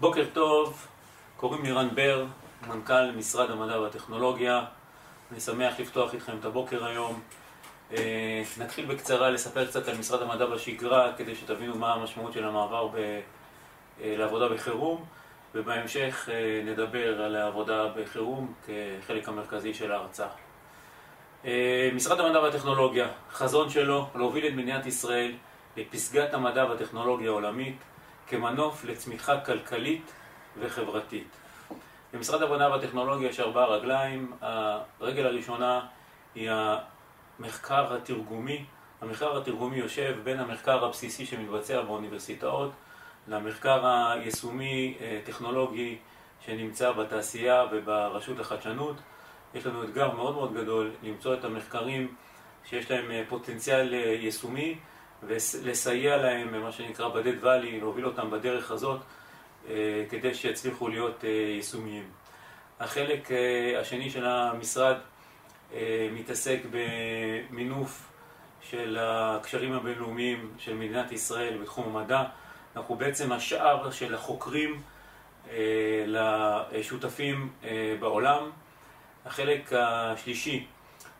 בוקר טוב, קוראים לי רן בר, מנכ"ל משרד המדע והטכנולוגיה. אני שמח לפתוח איתכם את הבוקר היום. אה, נתחיל בקצרה לספר קצת על משרד המדע בשגרה, כדי שתבינו מה המשמעות של המעבר ב... אה, לעבודה בחירום, ובהמשך אה, נדבר על העבודה בחירום כחלק המרכזי של ההרצאה. משרד המדע והטכנולוגיה, חזון שלו להוביל את מדינת ישראל לפסגת המדע והטכנולוגיה העולמית כמנוף לצמיחה כלכלית וחברתית. למשרד המדע והטכנולוגיה יש ארבעה רגליים, הרגל הראשונה היא המחקר התרגומי. המחקר התרגומי יושב בין המחקר הבסיסי שמתבצע באוניברסיטאות למחקר היישומי אה, טכנולוגי שנמצא בתעשייה וברשות לחדשנות. יש לנו אתגר מאוד מאוד גדול למצוא את המחקרים שיש להם אה, פוטנציאל אה, יישומי ולסייע להם, במה שנקרא בדד ואלי, להוביל אותם בדרך הזאת כדי שיצליחו להיות יישומיים. החלק השני של המשרד מתעסק במינוף של הקשרים הבינלאומיים של מדינת ישראל בתחום המדע. אנחנו בעצם השאר של החוקרים לשותפים בעולם. החלק השלישי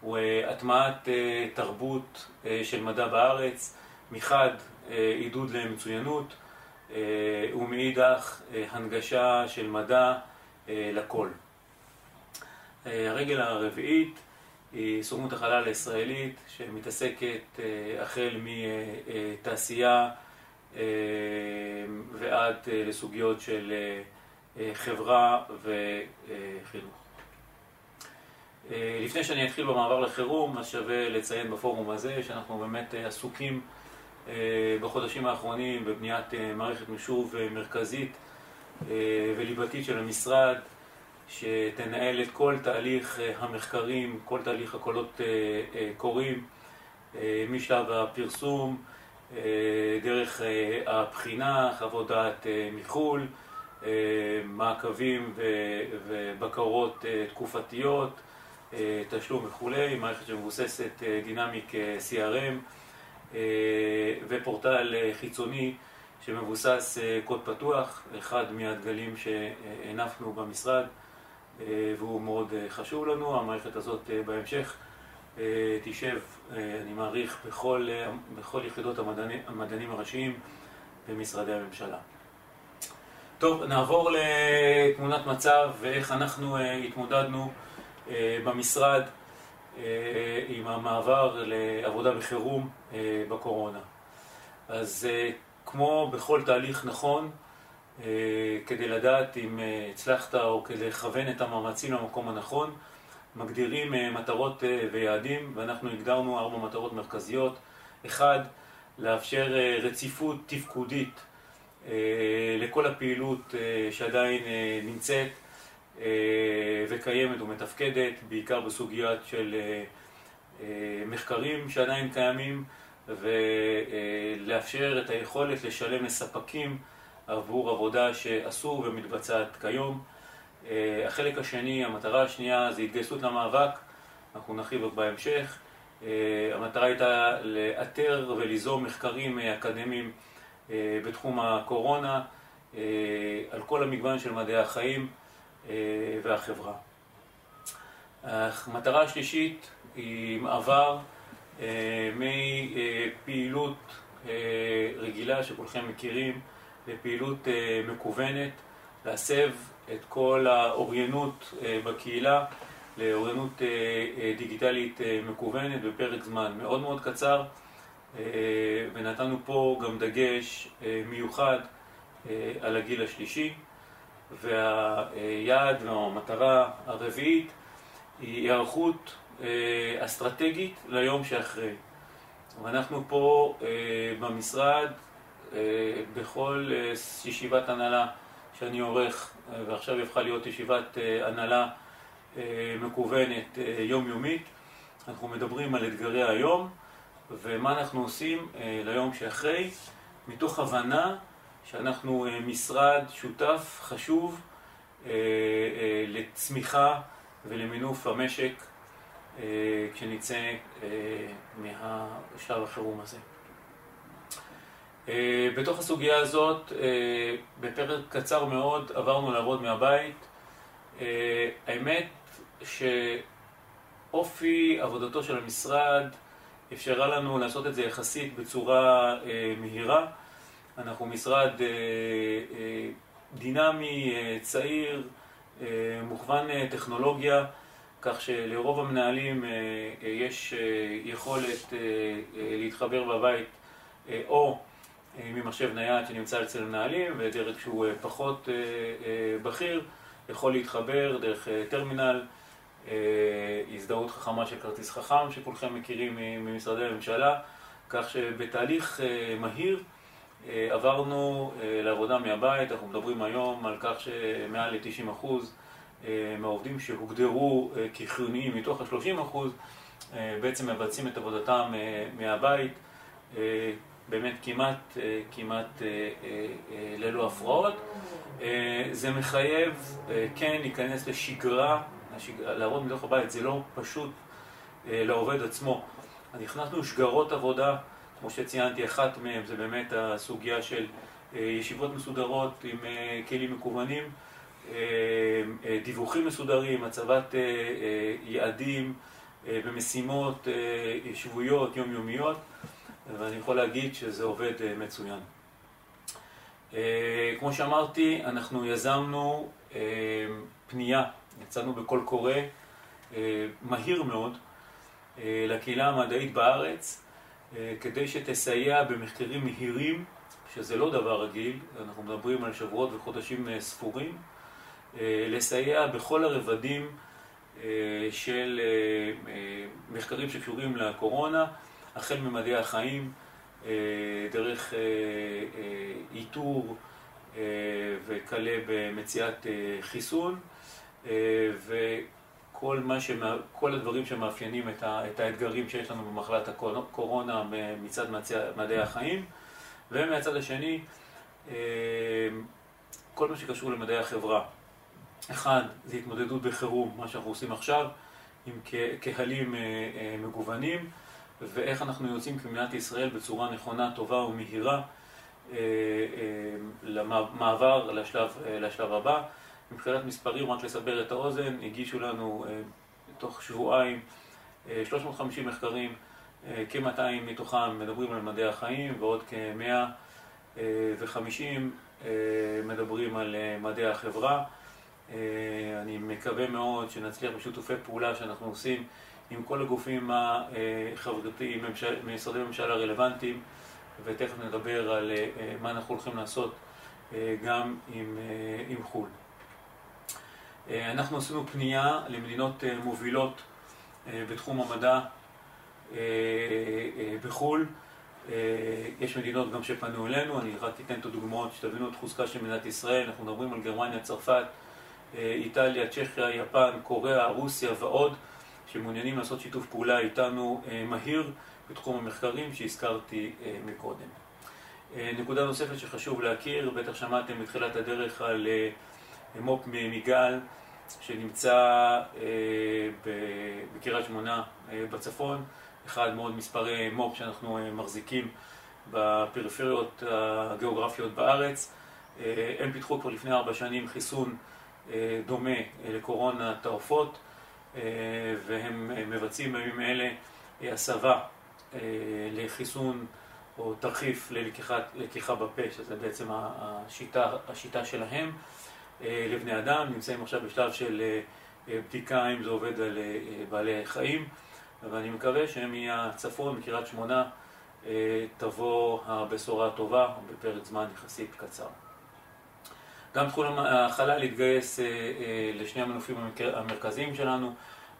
הוא הטמעת תרבות של מדע בארץ, מחד עידוד למצוינות ומאידך הנגשה של מדע לכל. הרגל הרביעית היא סוכנות החלל הישראלית שמתעסקת החל מתעשייה ועד לסוגיות של חברה וחינוך. לפני שאני אתחיל במעבר לחירום, אז שווה לציין בפורום הזה שאנחנו באמת עסוקים בחודשים האחרונים בבניית מערכת מחשוב מרכזית וליבתית של המשרד שתנהל את כל תהליך המחקרים, כל תהליך הקולות קוראים משלב הפרסום, דרך הבחינה, חוות דעת מחו"ל, מעקבים ובקרות תקופתיות, תשלום וכולי, מערכת שמבוססת דינמיק CRM ופורטל חיצוני שמבוסס קוד פתוח, אחד מהדגלים שהנפנו במשרד והוא מאוד חשוב לנו. המערכת הזאת בהמשך תשב, אני מעריך, בכל, בכל יחידות המדענים, המדענים הראשיים במשרדי הממשלה. טוב, נעבור לתמונת מצב ואיך אנחנו התמודדנו במשרד עם המעבר לעבודה בחירום בקורונה. אז כמו בכל תהליך נכון, כדי לדעת אם הצלחת או כדי לכוון את המאמצים למקום הנכון, מגדירים מטרות ויעדים, ואנחנו הגדרנו ארבע מטרות מרכזיות. אחד, לאפשר רציפות תפקודית לכל הפעילות שעדיין נמצאת וקיימת ומתפקדת, בעיקר בסוגיות של מחקרים שעדיין קיימים, ולאפשר את היכולת לשלם לספקים עבור עבודה שעשו ומתבצעת כיום. החלק השני, המטרה השנייה זה התגייסות למאבק, אנחנו נרחיב בהמשך. המטרה הייתה לאתר וליזום מחקרים אקדמיים בתחום הקורונה על כל המגוון של מדעי החיים והחברה. המטרה השלישית היא מעבר מפעילות רגילה שכולכם מכירים לפעילות מקוונת, להסב את כל האוריינות בקהילה לאוריינות דיגיטלית מקוונת בפרק זמן מאוד מאוד קצר ונתנו פה גם דגש מיוחד על הגיל השלישי והיעד והמטרה הרביעית היא היערכות אסטרטגית ליום שאחרי. ואנחנו פה במשרד בכל ישיבת הנהלה שאני עורך, ועכשיו הפכה להיות ישיבת הנהלה מקוונת יומיומית, אנחנו מדברים על אתגרי היום ומה אנחנו עושים ליום שאחרי, מתוך הבנה שאנחנו משרד שותף חשוב לצמיחה ולמינוף המשק כשנצא מהשלב החירום הזה. בתוך הסוגיה הזאת, בפרק קצר מאוד עברנו לעבוד מהבית. האמת שאופי עבודתו של המשרד אפשרה לנו לעשות את זה יחסית בצורה מהירה. אנחנו משרד דינמי, צעיר, מוכוון טכנולוגיה. כך שלרוב המנהלים אה, אה, יש אה, יכולת להתחבר בבית או ממחשב נייד שנמצא אצל מנהלים ודרג שהוא פחות בכיר יכול להתחבר דרך טרמינל, הזדהות חכמה של כרטיס חכם שכולכם מכירים ממשרדי הממשלה, כך שבתהליך מהיר עברנו לעבודה מהבית, אנחנו מדברים היום על כך שמעל ל-90 אחוז אה, מהעובדים שהוגדרו אה, כחיוניים מתוך ה-30 אחוז אה, בעצם מבצעים את עבודתם מהבית באמת כמעט, כמעט ללא הפרעות. זה מחייב כן להיכנס לשגרה, לעבוד מתוך הבית, זה לא פשוט לעובד עצמו. נכנסנו שגרות עבודה, כמו שציינתי, אחת מהן זה באמת הסוגיה של ישיבות מסודרות עם כלים מקוונים. אה, אה, דיווחים מסודרים, הצבת אה, יעדים ומשימות שבועיות, יומיומיות, ואני יכול להגיד שזה עובד מצוין. כמו שאמרתי, אנחנו יזמנו פנייה, יצאנו בקול קורא מהיר מאוד לקהילה המדעית בארץ, כדי שתסייע במחקרים מהירים, שזה לא דבר רגיל, אנחנו מדברים על שבועות וחודשים ספורים, אה, לסייע בכל הרבדים אה, של אה, מחקרים שקשורים לקורונה, החל ממדעי החיים, דרך איתור וכלה במציאת חיסון וכל מה שמה, כל הדברים שמאפיינים את, ה, את האתגרים שיש לנו במחלת הקורונה מצד מדעי החיים ומהצד השני כל מה שקשור למדעי החברה אחד, זה התמודדות בחירום, מה שאנחנו עושים עכשיו, עם קהלים אה, אה, מגוונים, ואיך אנחנו יוצאים כמדינת ישראל בצורה נכונה, טובה ומהירה אה, למעבר לשלב, לשלב הבא. מבחינת מספרים, רק לסבר את האוזן, הגישו לנו תוך שבועיים 350 מחקרים, כ-200 מתוכם מדברים על מדעי החיים ועוד כ-150 מדברים על מדעי החברה. אה, אני מקווה מאוד שנצליח בשיתופי פעולה שאנחנו עושים עם כל הגופים החברתיים, משרדי ממשלה הרלוונטיים, ותכף נדבר על אה, מה אנחנו הולכים לעשות אה, גם עם, עם חו"ל. אנחנו עשינו פנייה למדינות מובילות בתחום המדע בחו"ל. יש מדינות גם שפנו אלינו, אני רק אתן את הדוגמאות שתבינו את חוזקה של מדינת ישראל, אנחנו מדברים על גרמניה, צרפת, אה, איטליה, צ'כיה, יפן, קוריאה, רוסיה ועוד, שמעוניינים לעשות שיתוף פעולה איתנו אה, מהיר בתחום המחקרים שהזכרתי אה, מקודם. נקודה נוספת שחשוב להכיר, בטח שמעתם בתחילת הדרך על מו"פ מיגל שנמצא בקריית שמונה בצפון, אחד מאוד מספרי מו"פ שאנחנו מחזיקים בפריפריות הגיאוגרפיות בארץ. הם פיתחו כבר לפני ארבע שנים חיסון אה, דומה לקורונה אה, והם מבצעים בימים אלה הסבה אה, לחיסון או תרחיף ללקיחה בפה, שזה בעצם השיטה, השיטה שלהם לבני אדם, נמצאים עכשיו בשלב של בדיקה אם זה עובד על בעלי חיים, ואני מקווה שמהצפון, מקריית שמונה, תבוא הבשורה הטובה בפרק זמן יחסית קצר. גם תחום החלל התגייס אה, אה, לשני המנופים המרכזיים שלנו.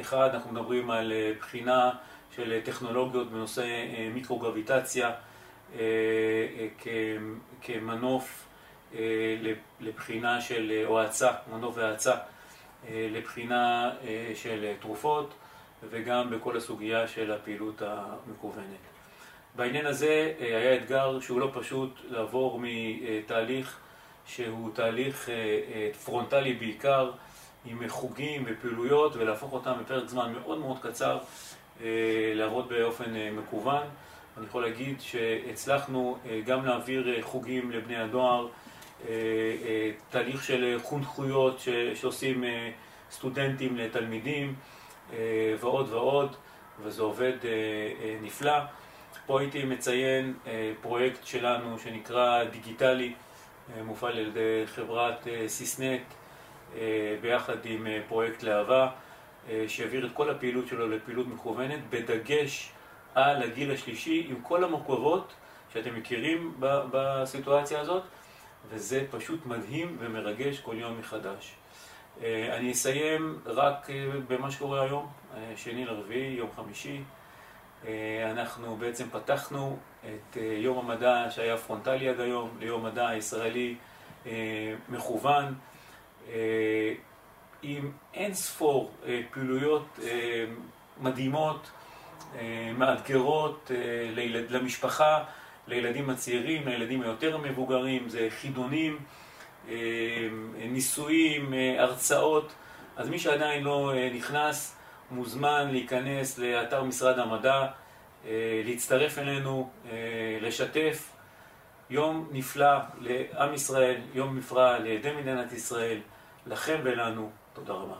אחד, אנחנו מדברים על אה, בחינה של טכנולוגיות בנושא מיקרוגרביטציה כמנוף לבחינה של, או האצה, מנוף והאצה, לבחינה של תרופות וגם בכל הסוגיה של הפעילות המקוונת. בעניין הזה היה אתגר שהוא לא פשוט לעבור מתהליך שהוא תהליך אה, אה, פרונטלי בעיקר, עם חוגים ופעילויות, ולהפוך אותם בפרק זמן מאוד מאוד קצר אה, לעבוד באופן מקוון. אני יכול להגיד שהצלחנו גם להעביר חוגים לבני הנוער, תהליך של חונכויות שעושים סטודנטים לתלמידים ועוד ועוד, וזה עובד נפלא. פה הייתי מציין פרויקט שלנו שנקרא דיגיטלי, מופעל על ידי חברת סיסנט ביחד עם פרויקט להבה, שהעביר את כל הפעילות שלו לפעילות מכוונת, בדגש על הגיל השלישי, עם כל המורכבות שאתם מכירים בסיטואציה הזאת, וזה פשוט מדהים ומרגש כל יום מחדש. אני אסיים רק במה שקורה היום, שני לרביעי, יום חמישי. אנחנו בעצם פתחנו את יום המדע שהיה פרונטלי עד היום, ליום מדע הישראלי מכוון, עם אין ספור פעילויות מדהימות, מאתגרות למשפחה, לילדים הצעירים, לילדים היותר מבוגרים, זה חידונים, ניסויים, הרצאות, אז מי שעדיין לא נכנס מוזמן להיכנס לאתר משרד המדע, להצטרף אלינו, לשתף. יום נפלא לעם ישראל, יום נפלא לידי מדינת ישראל, לכם ולנו, תודה רבה.